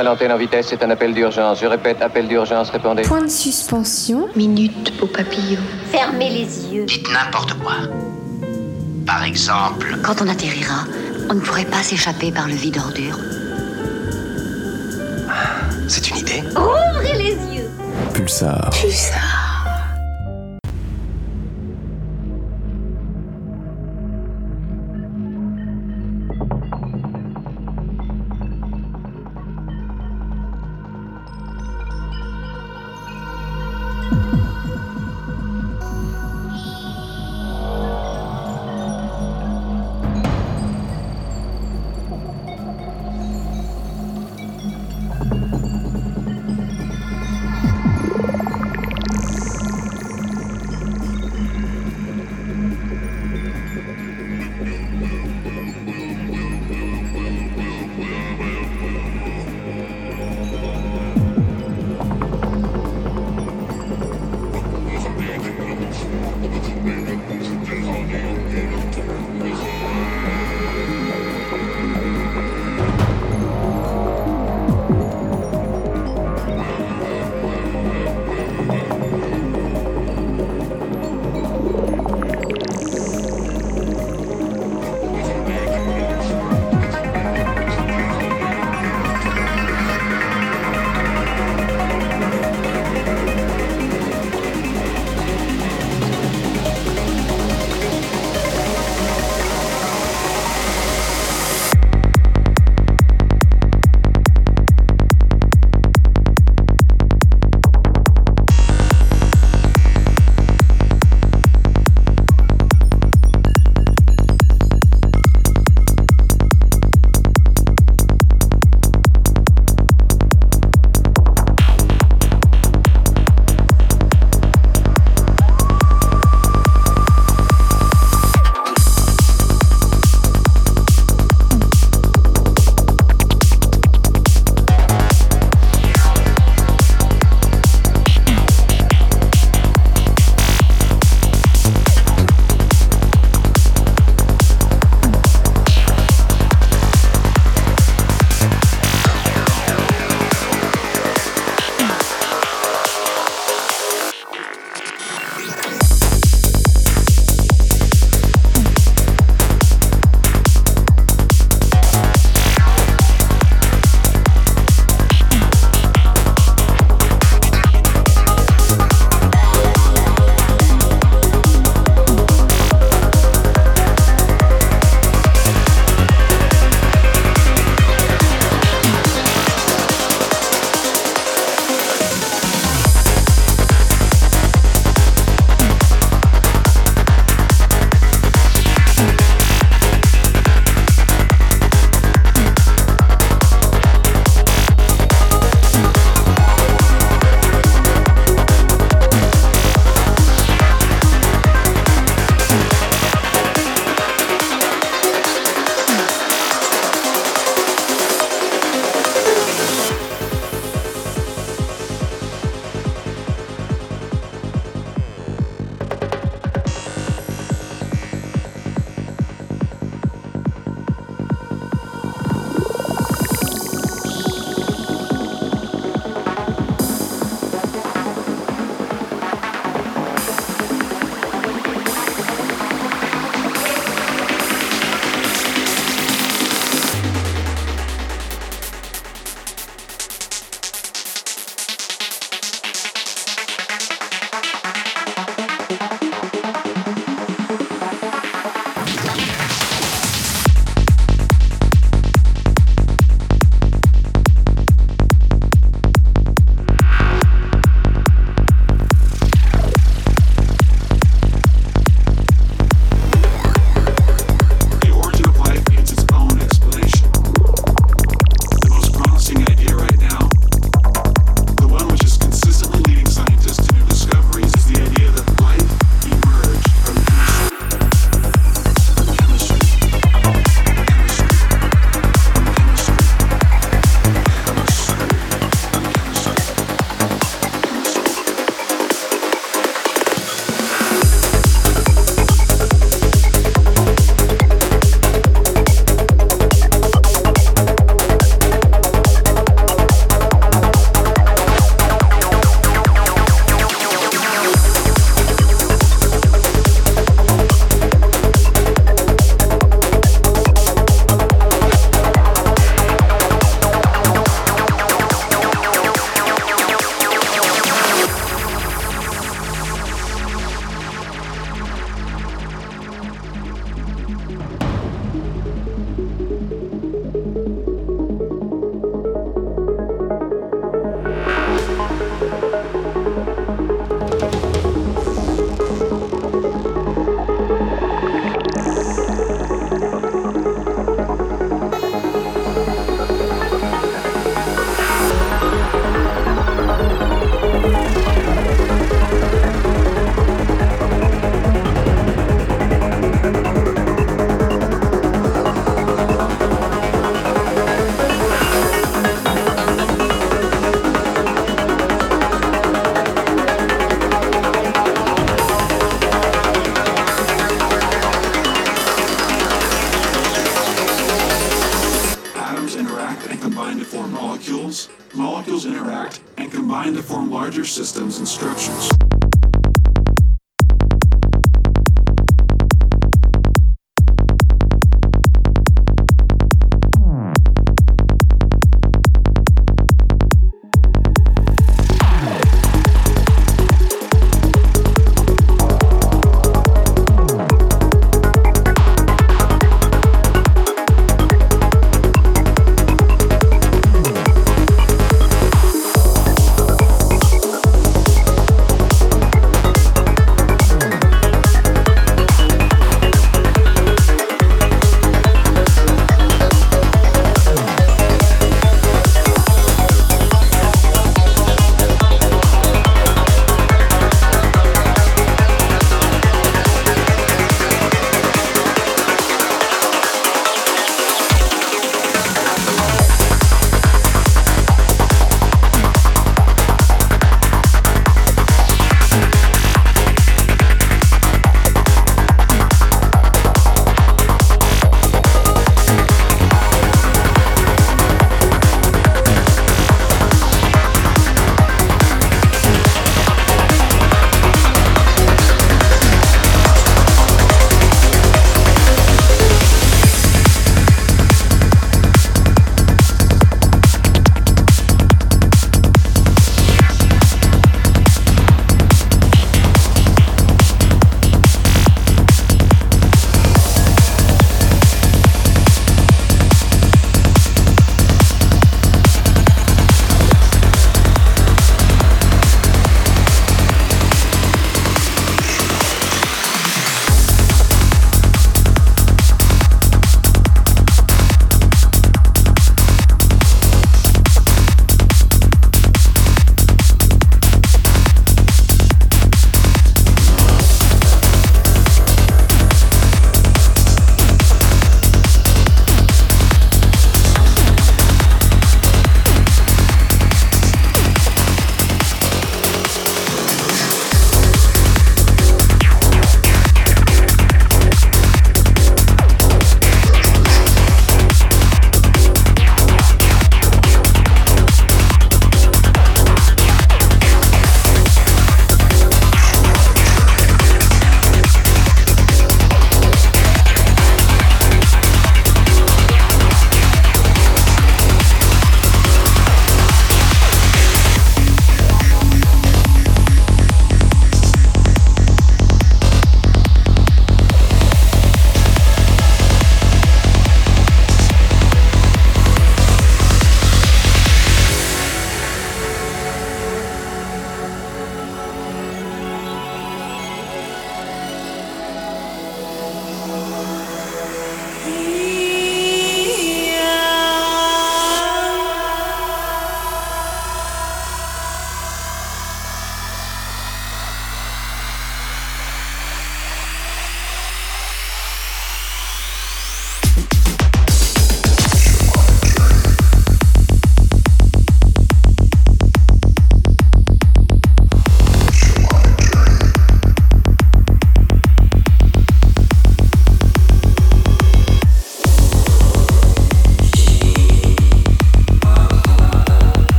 Donnez-moi l'antenne en vitesse, c'est un appel d'urgence. Je répète, appel d'urgence, répondez. Point de suspension. Minute, beau papillon. Fermez les yeux. Dites n'importe quoi. Par exemple, Quand on atterrira, on ne pourrait pas s'échapper par le vide ordure. c'est une idée. Ouvrez les yeux. Pulsar.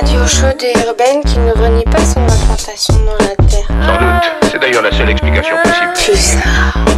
Radio chaude et urbaine qui ne renie pas son implantation dans la Terre. Sans doute. C'est d'ailleurs la seule explication possible. Pulsar, les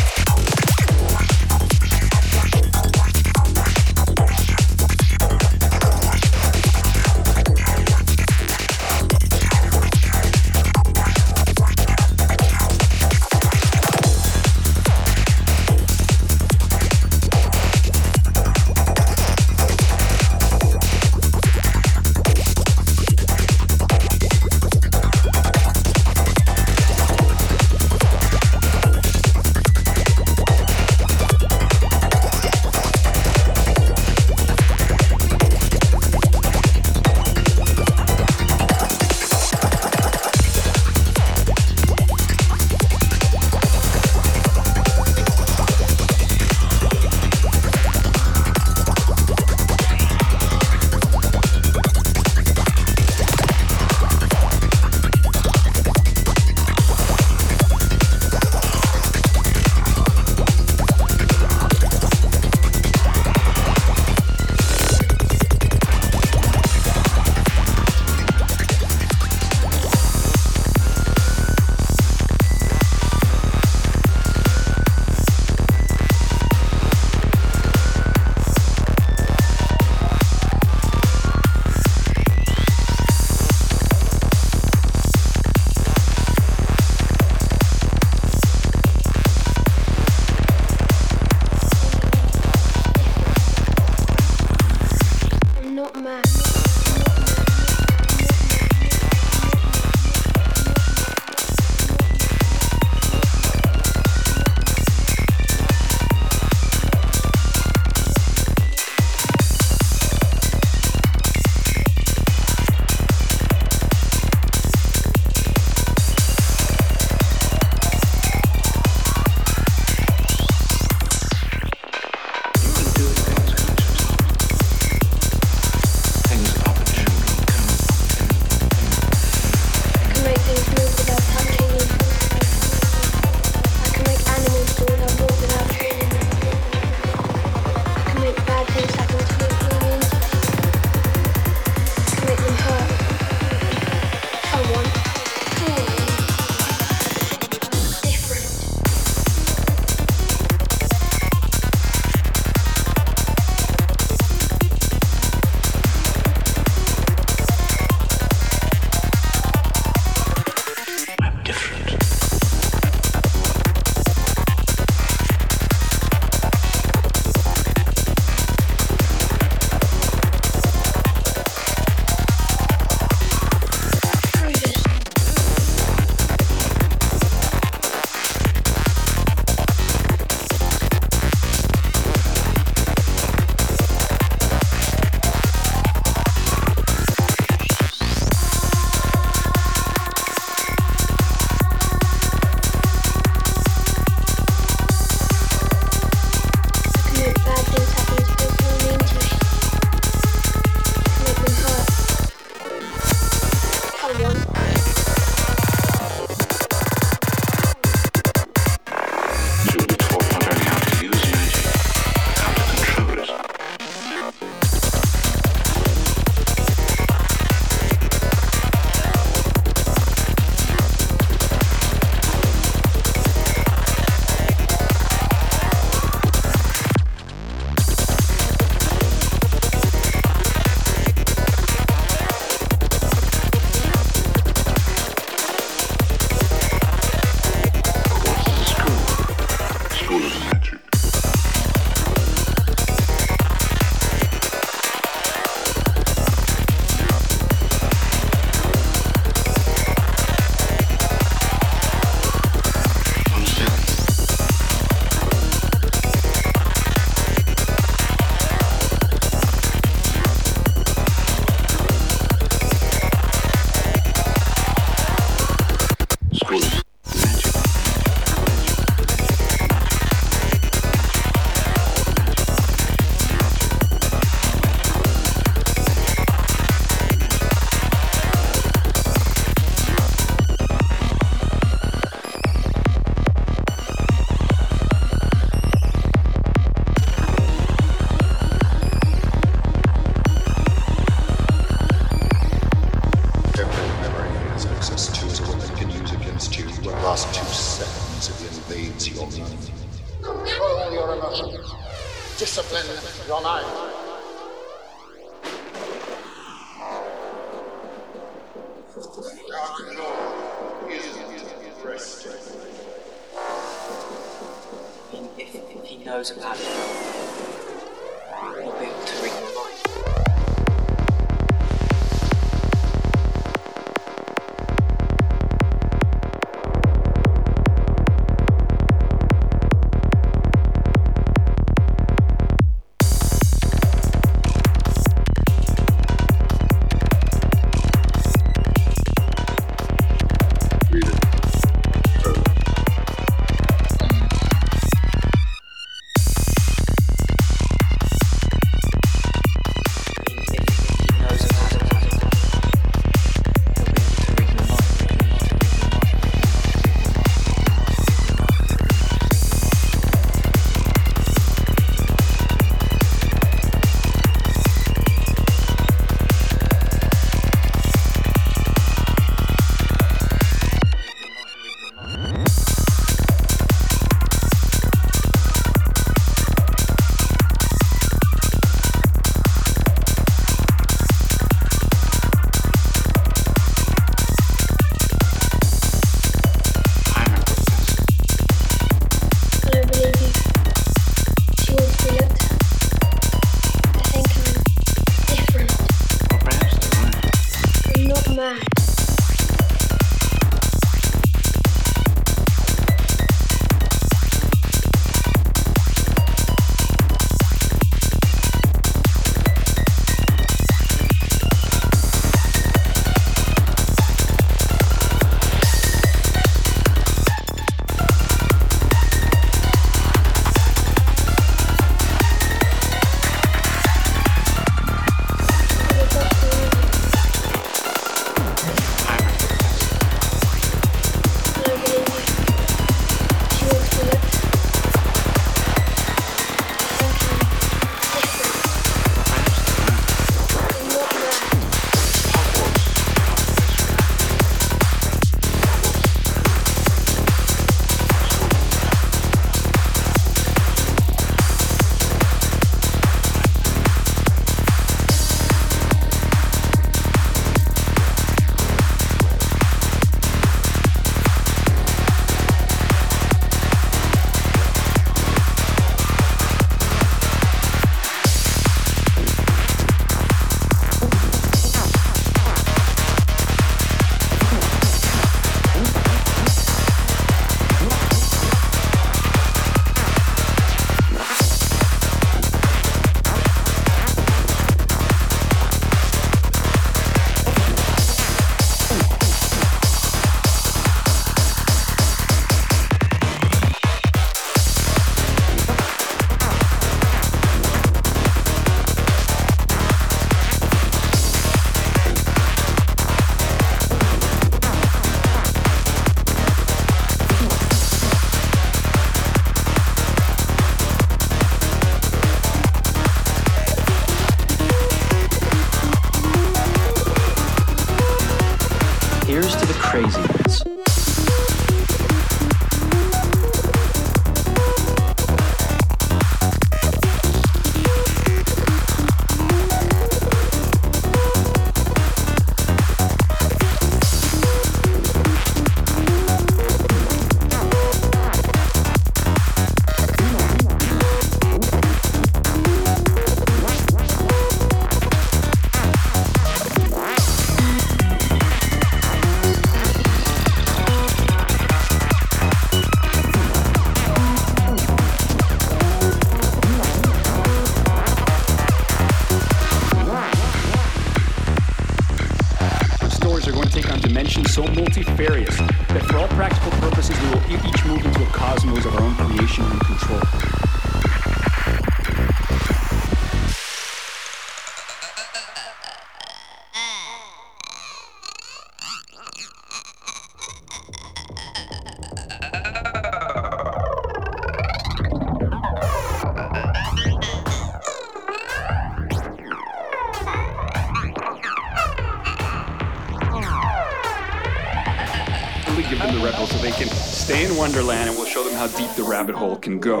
how deep the rabbit hole can go.